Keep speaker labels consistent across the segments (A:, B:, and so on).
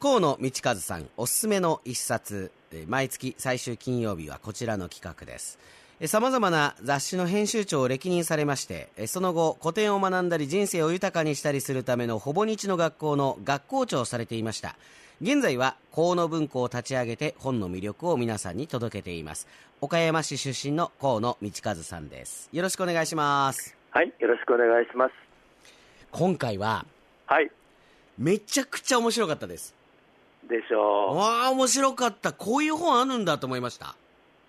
A: 河野道和さんおすすめの一冊。毎月最終金曜日はこちらの企画です。さまざまな雑誌の編集長を歴任されましてその後古典を学んだり人生を豊かにしたりするためのほぼ日の学校の学校長をされていました。現在は河野文庫を立ち上げて本の魅力を皆さんに届けています。岡山市出身の河野道和さんです。よろしくお願いします。
B: はいよろしくお願いします。
A: 今回は
B: はい。
A: めちゃくちゃ面白かったです
B: でしょ
A: うわあ面白かったこういう本あるんだと思いました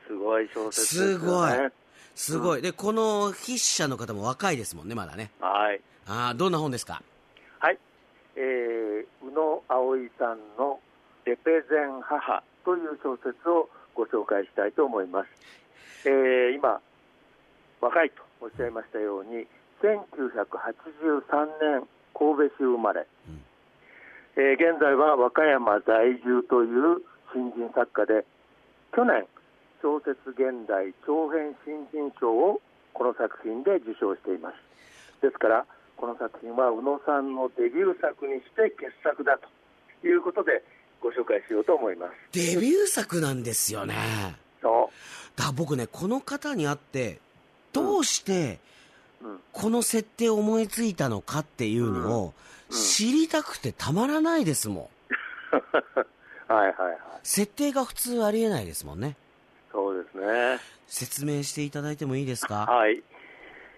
B: すごい小説
A: す、ね、すごい。すごい。うん、で、この筆者の方も若いですもんね、まだね。
B: はい。
A: ああ、どんな本ですか？
B: はい。えー、宇野葵さんのレペゼン母という小説をご紹介したいと思います。えー、今、若いとおっしゃいましたように、1983年神戸市生まれ、うん、えー、現在は和歌山在住という新人作家で、去年、小説現代長編新人賞をこの作品で受賞しています。ですからこの作品は宇野さんのデビュー作にして傑作だということでご紹介しようと思います。
A: デビュー作なんですよね。
B: そう。
A: だ僕ねこの方に会ってどうしてこの設定を思いついたのかっていうのを知りたくてたまらないですも
B: ん。はいはいはい。
A: 設定が普通ありえないですもんね。
B: そうですね。
A: 説明していただいてもいいですか？
B: はい。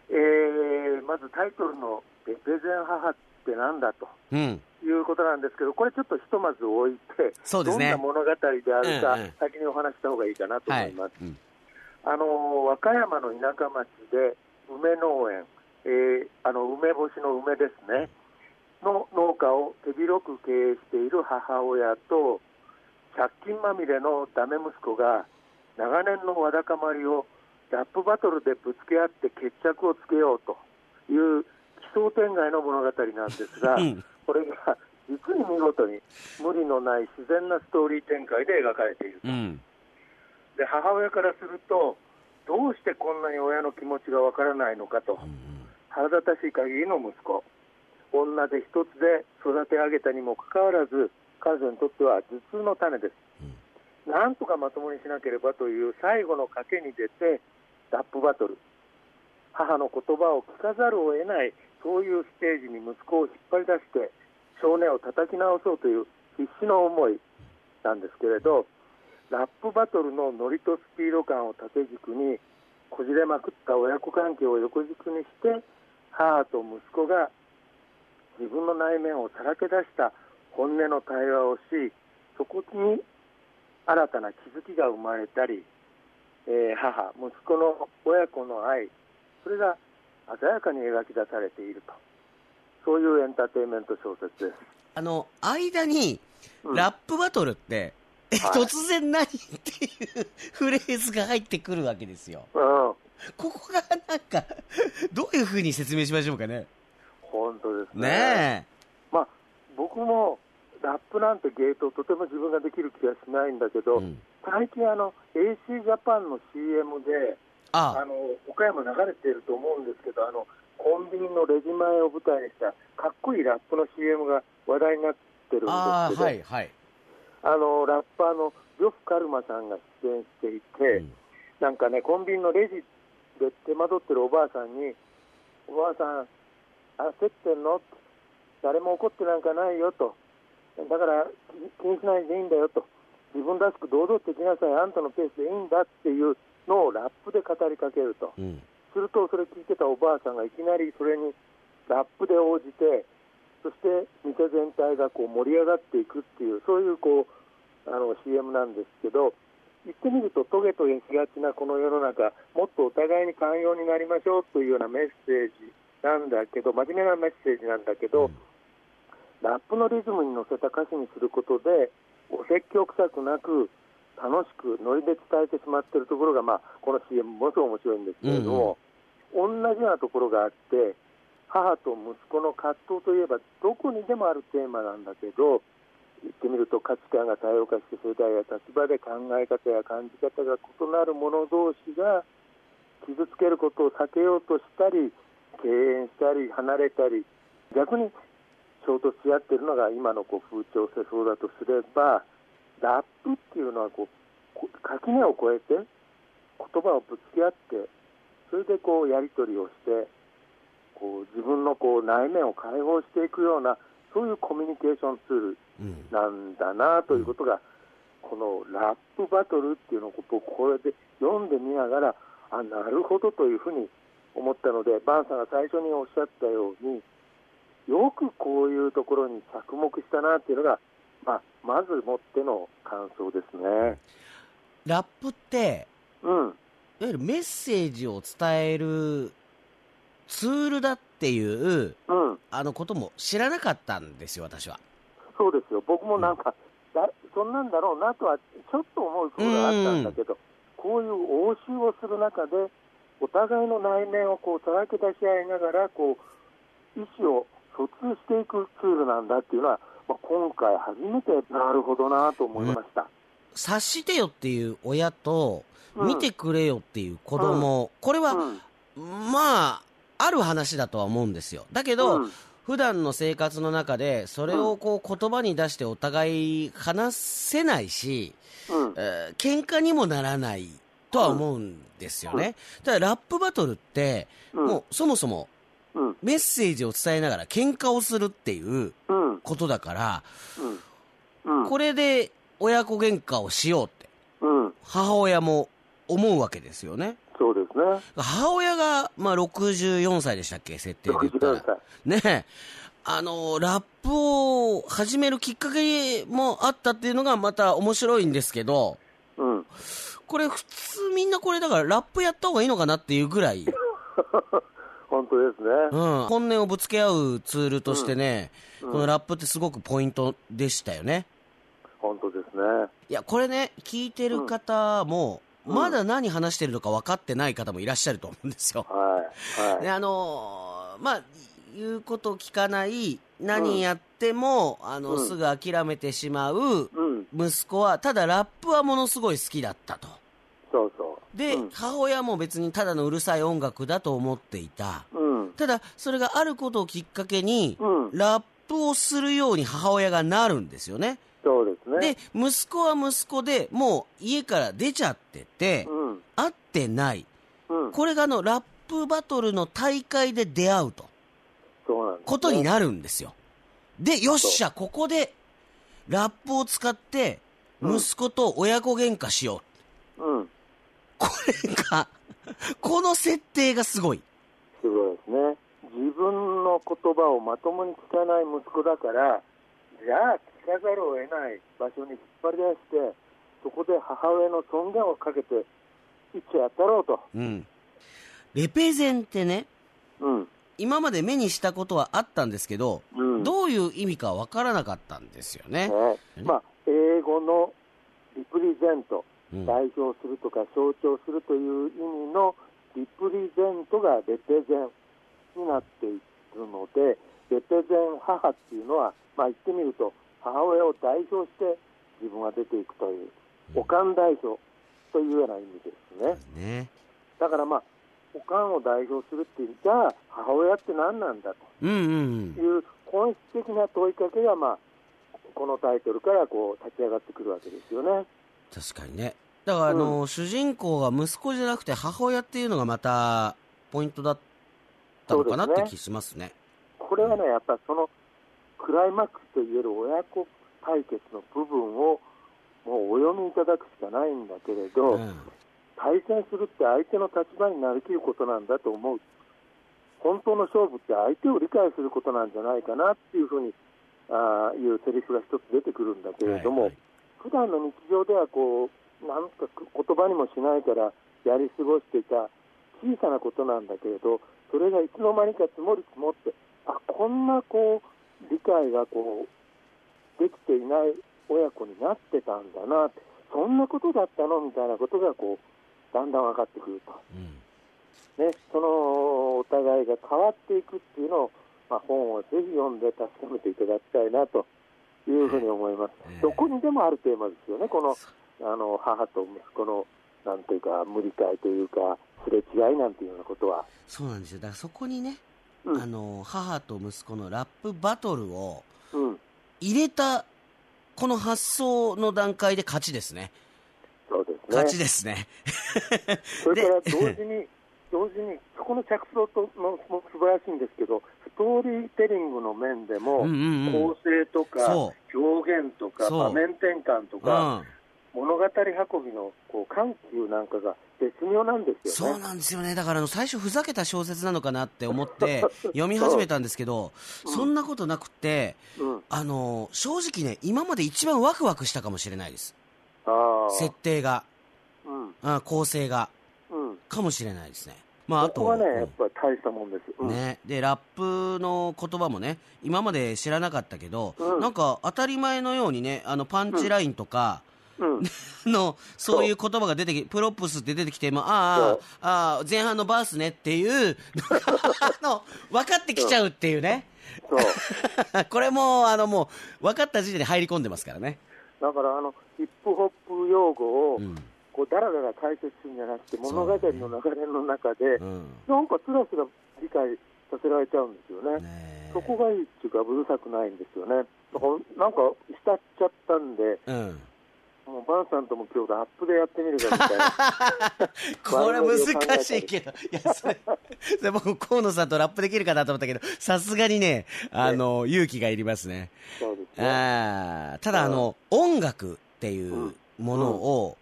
B: えー、まずタイトルのレペゼン母ってなんだ？と、うん、いうことなんですけど、これちょっとひとまず置いて、
A: そうですね、
B: どんな物語であるか、うんうん、先にお話した方がいいかなと思います。はい。うん、あの和歌山の田舎町で梅農園、えー、あの梅干しの梅ですね、の農家を手広く経営している母親と、借金まみれのダメ息子が長年のわだかまりをラップバトルでぶつけ合って決着をつけようという奇想天外の物語なんですが、これが実に見事に無理のない自然なストーリー展開で描かれていると、うん、で母親からするとどうしてこんなに親の気持ちがわからないのかと、うん、腹立たしい限りの息子女で一つで育て上げたにもかかわらず彼女にとっては頭痛の種です。なんとかまともにしなければという最後の賭けに出てラップバトル。母の言葉を聞かざるを得ないそういうステージに息子を引っ張り出して少年を叩き直そうという必死の思いなんですけれどラップバトルのノリとスピード感を縦軸にこじれまくった親子関係を横軸にして母と息子が自分の内面をさらけ出した本音の対話をしそこに新たな気づきが生まれたり、えー、母、息子の親子の愛、それが鮮やかに描き出されていると、そういうエンターテインメント小説です。
A: あの、間に、ラップバトルって、うん、突然何っていうフレーズが入ってくるわけですよ。
B: うん。
A: ここがなんか、どういうふうに説明しましょうかね。
B: 本当ですね。
A: ね
B: まあ、僕もラップなんてゲート、とても自分ができる気がしないんだけど、うん、最近あの、AC ジャパンの CM で、あの岡山流れていると思うんですけど、あのコンビニのレジ前を舞台にしたかっこいいラップの CM が話題になってるんですけど、
A: はいはい、
B: あのラッパーの呂布カルマさんが出演していて、うん、なんかね、コンビニのレジで手間取ってるおばあさんに、おばあさん、焦ってんの？誰も怒ってなんかないよと。だから気にしないでいいんだよと、自分らしく堂々ときなさい、あんたのペースでいいんだっていうのをラップで語りかけると、うん、するとそれ聞いてたおばあさんがいきなりそれにラップで応じて、そして店全体がこう盛り上がっていくっていう、そういうこうあの CM なんですけど、言ってみると、トゲトゲしがちなこの世の中、もっとお互いに寛容になりましょうというようなメッセージなんだけど、真面目なメッセージなんだけど、うん。ラップのリズムに乗せた歌詞にすることでお説教臭くなく楽しくノリで伝えてしまっているところが、まあ、この CM ものすごく面白いんですけれども、うん、同じようなところがあって母と息子の葛藤といえばどこにでもあるテーマなんだけど言ってみると価値観が多様化して世代や立場で考え方や感じ方が異なる者同士が傷つけることを避けようとしたり敬遠したり離れたり逆に衝突し合っているのが今のこう風潮世相だとすれば、ラップっていうのはこう垣根を越えて言葉をぶつけ合って、それでこうやり取りをして、こう自分のこう内面を解放していくような、そういうコミュニケーションツールなんだなということが、このラップバトルっていうのを僕、これで読んでみながら、あなるほどというふうに思ったので、バンさんが最初におっしゃったように、よくこういうところに着目したなっていうのが、まあ、まずもっての感想ですね。
A: ラップって、
B: うん、いわ
A: ゆるメッセージを伝えるツールだっていう、
B: うん、
A: あのことも知らなかったんですよ、私は。
B: そうですよ、僕もなんか、うん、そんなんだろうなとはちょっと思うことがあったんだけど、こういう応酬をする中で、お互いの内面をこうさらけ出し合いながら、こう意思を疎通していくツールなんだっていうのは、まあ、今回初めてなるほどなと思いました、うん、
A: 察してよっていう親と、見てくれよっていう子供、うん、これは、まあ、ある話だとは思うんですよ。だけど、普段の生活の中で、それをこう言葉に出してお互い話せないし、
B: うん。え
A: ー、喧嘩にもならないとは思うんですよね。ただ、ラップバトルって、もうそもそもメッセージを伝えながら喧嘩をするっていうことだから、これで親子喧嘩をしようって、母親も思うわけですよね。
B: そうですね。
A: 母親が、まあ、64歳でしたっけ、設定で言ったら。ねあの、ラップを始めるきっかけもあったっていうのがまた面白いんですけど、
B: うん。
A: これ普通みんなこれだからラップやった方がいいのかなっていうぐらい。
B: 本当ですね。
A: うん。本音をぶつけ合うツールとしてね、うん、このラップってすごくポイントでしたよね。
B: 本当ですね。
A: いや、これね、聞いてる方も、うん、まだ何話してるのか分かってない方もいらっしゃると思うんですよ。
B: はい。はい、
A: で、あのー、まあ、言うこと聞かない、何やっても、うん、あの、すぐ諦めてしまう息子は、ただラップはものすごい好きだったと。
B: そうそう。
A: で、うん、母親も別にただのうるさい音楽だと思っていた。
B: うん、
A: ただ、それがあることをきっかけに、
B: うん、
A: ラップをするように母親がなるんですよね。
B: そうですね。
A: で、息子は息子でもう家から出ちゃってて、会ってない。これがあの、ラップバトルの大会で出会うと。
B: そうなんです、ね、
A: ことになるんですよ。で、よっしゃ、ここで、ラップを使って、息子と親子喧嘩しよ
B: う。うん。
A: これが、この設定がすごい。
B: すごいですね。自分の言葉をまともに聞かない息子だから、じゃあ聞かざるを得ない場所に引っ張り出して、そこで母親の尊厳をかけて、一丁やったろうと。
A: うん。レペゼンってね、
B: うん。
A: 今まで目にしたことはあったんですけど、
B: うん、
A: どういう意味かわからなかったんですよね。
B: ねまあ、英語のリプレゼント、代表するとか象徴するという意味のリプレゼントがレペゼンになっているので、レペゼン母っていうのは、まあ、言ってみると、母親を代表して自分が出ていくという、おかん代表というような意味です
A: ね。ね。
B: だからまあ、おかんを代表するっていう、じゃあ母親って何なんだと。いう本質的な問いかけが、まあ、このタイトルからこう立ち上がってくるわけですよね。
A: 確かにね。だから、あの、うん、主人公が息子じゃなくて母親っていうのがまた、ポイントだったのかなって気しますね。
B: これはね、やっぱその、クライマックスといえる親子対決の部分を、もうお読みいただくしかないんだけれど、うん、対戦するって相手の立場になりきることなんだと思う。本当の勝負って相手を理解することなんじゃないかなっていうふうにあいうセリフが一つ出てくるんだけれども、はいはい普段の日常ではこう、なんか言葉にもしないからやり過ごしていた小さなことなんだけれど、それがいつの間にか積もり積もって、あこんなこう理解がこうできていない親子になってたんだなって、そんなことだったの？みたいなことがこうだんだん分かってくると、
A: うん、
B: ね、そのお互いが変わっていくっていうのを、まあ、本をぜひ読んで確かめていただきたいなというふうに思います、えー、どこにでもあるテーマですよね、このあの母と息子のなんていうか、無理解というか、すれ違いなんていうようなことは。
A: そうなんですよ、だからそこにね、うん、あの母と息子のラップバトルを
B: 入
A: れたこの発想の段階で勝ちですね。
B: そうですね。
A: 勝ちですね。
B: それから同時に、同時に、そこの着想とのも素晴らしいんですけど、ストーリーテリングの面でも、構成とか、表現とか、場面転換とか、物語運びのこう緩急なんかが絶妙なんですよ
A: ね。そうなんですよね。だから最初ふざけた小説なのかなって思って 読み始めたんですけど、そんなことなくて、うん、あの、正直ね、今まで一番ワクワクしたかもしれないです。設定が、うん、あ構成が、うん、かもしれないですね。
B: まあ、あと。はね、やっぱり大したもんです。
A: うん、ね。で、ラップの言葉もね、今まで知らなかったけど、うん、なんか当たり前のようにね、あの、パンチラインとか、のそういう言葉が出てきプロップスって出てきて、まあ、ああ、前半のバースねっていう の分かってきちゃうっていうね。これも、あの、もう、分かった時点で入り込んでますからね。
B: だから、あの、ヒップホップ用語を、うん、こう、だらだら解説するんじゃなくて、物語の流れの中で、うん、なんかつらつら理解させられちゃうんですよね。ねそこがいいっていうか、うるさくないんですよね。だから、なんか、浸っちゃったんで、うん。もうバンさんとも今日ラップでやってみるかみたいな。
A: これ難しいけど、いや、それ、それ僕、河野さんとラップできるかなと思ったけど、さすがにね、あの、勇気がいりますね。
B: そうですね。
A: あただ、あの、音楽っていうものを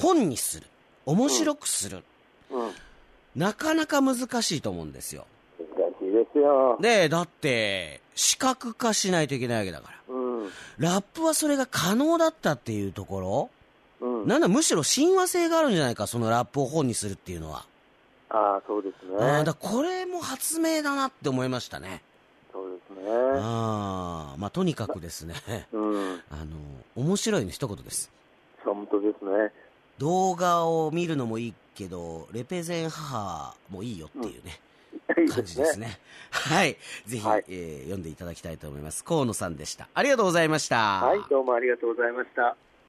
A: 本にする。面白くする。うん、なかなか難しいと思うんですよ。
B: 難しいですよ。
A: で、だって、視覚化しないといけないわけだから。ラップはそれが可能だったっていうところ、うん、なんだ、むしろ親和性があるんじゃないか、そのラップを本にするっていうのは。
B: ああ、そうですね。
A: あだこれも発明だなって思いましたね。
B: そうですね。
A: ああ、まあ、とにかくですね、うん、あの、面白いの一言です。
B: 本当ですね。
A: 動画を見るのもいいけど、レペゼン母もいいよっていうね。感じですね。はい。ぜひ、はい、えー、読んでいただきたいと思います。河野さんでした。ありがとうございました。
B: はい、どうもありがとうございました。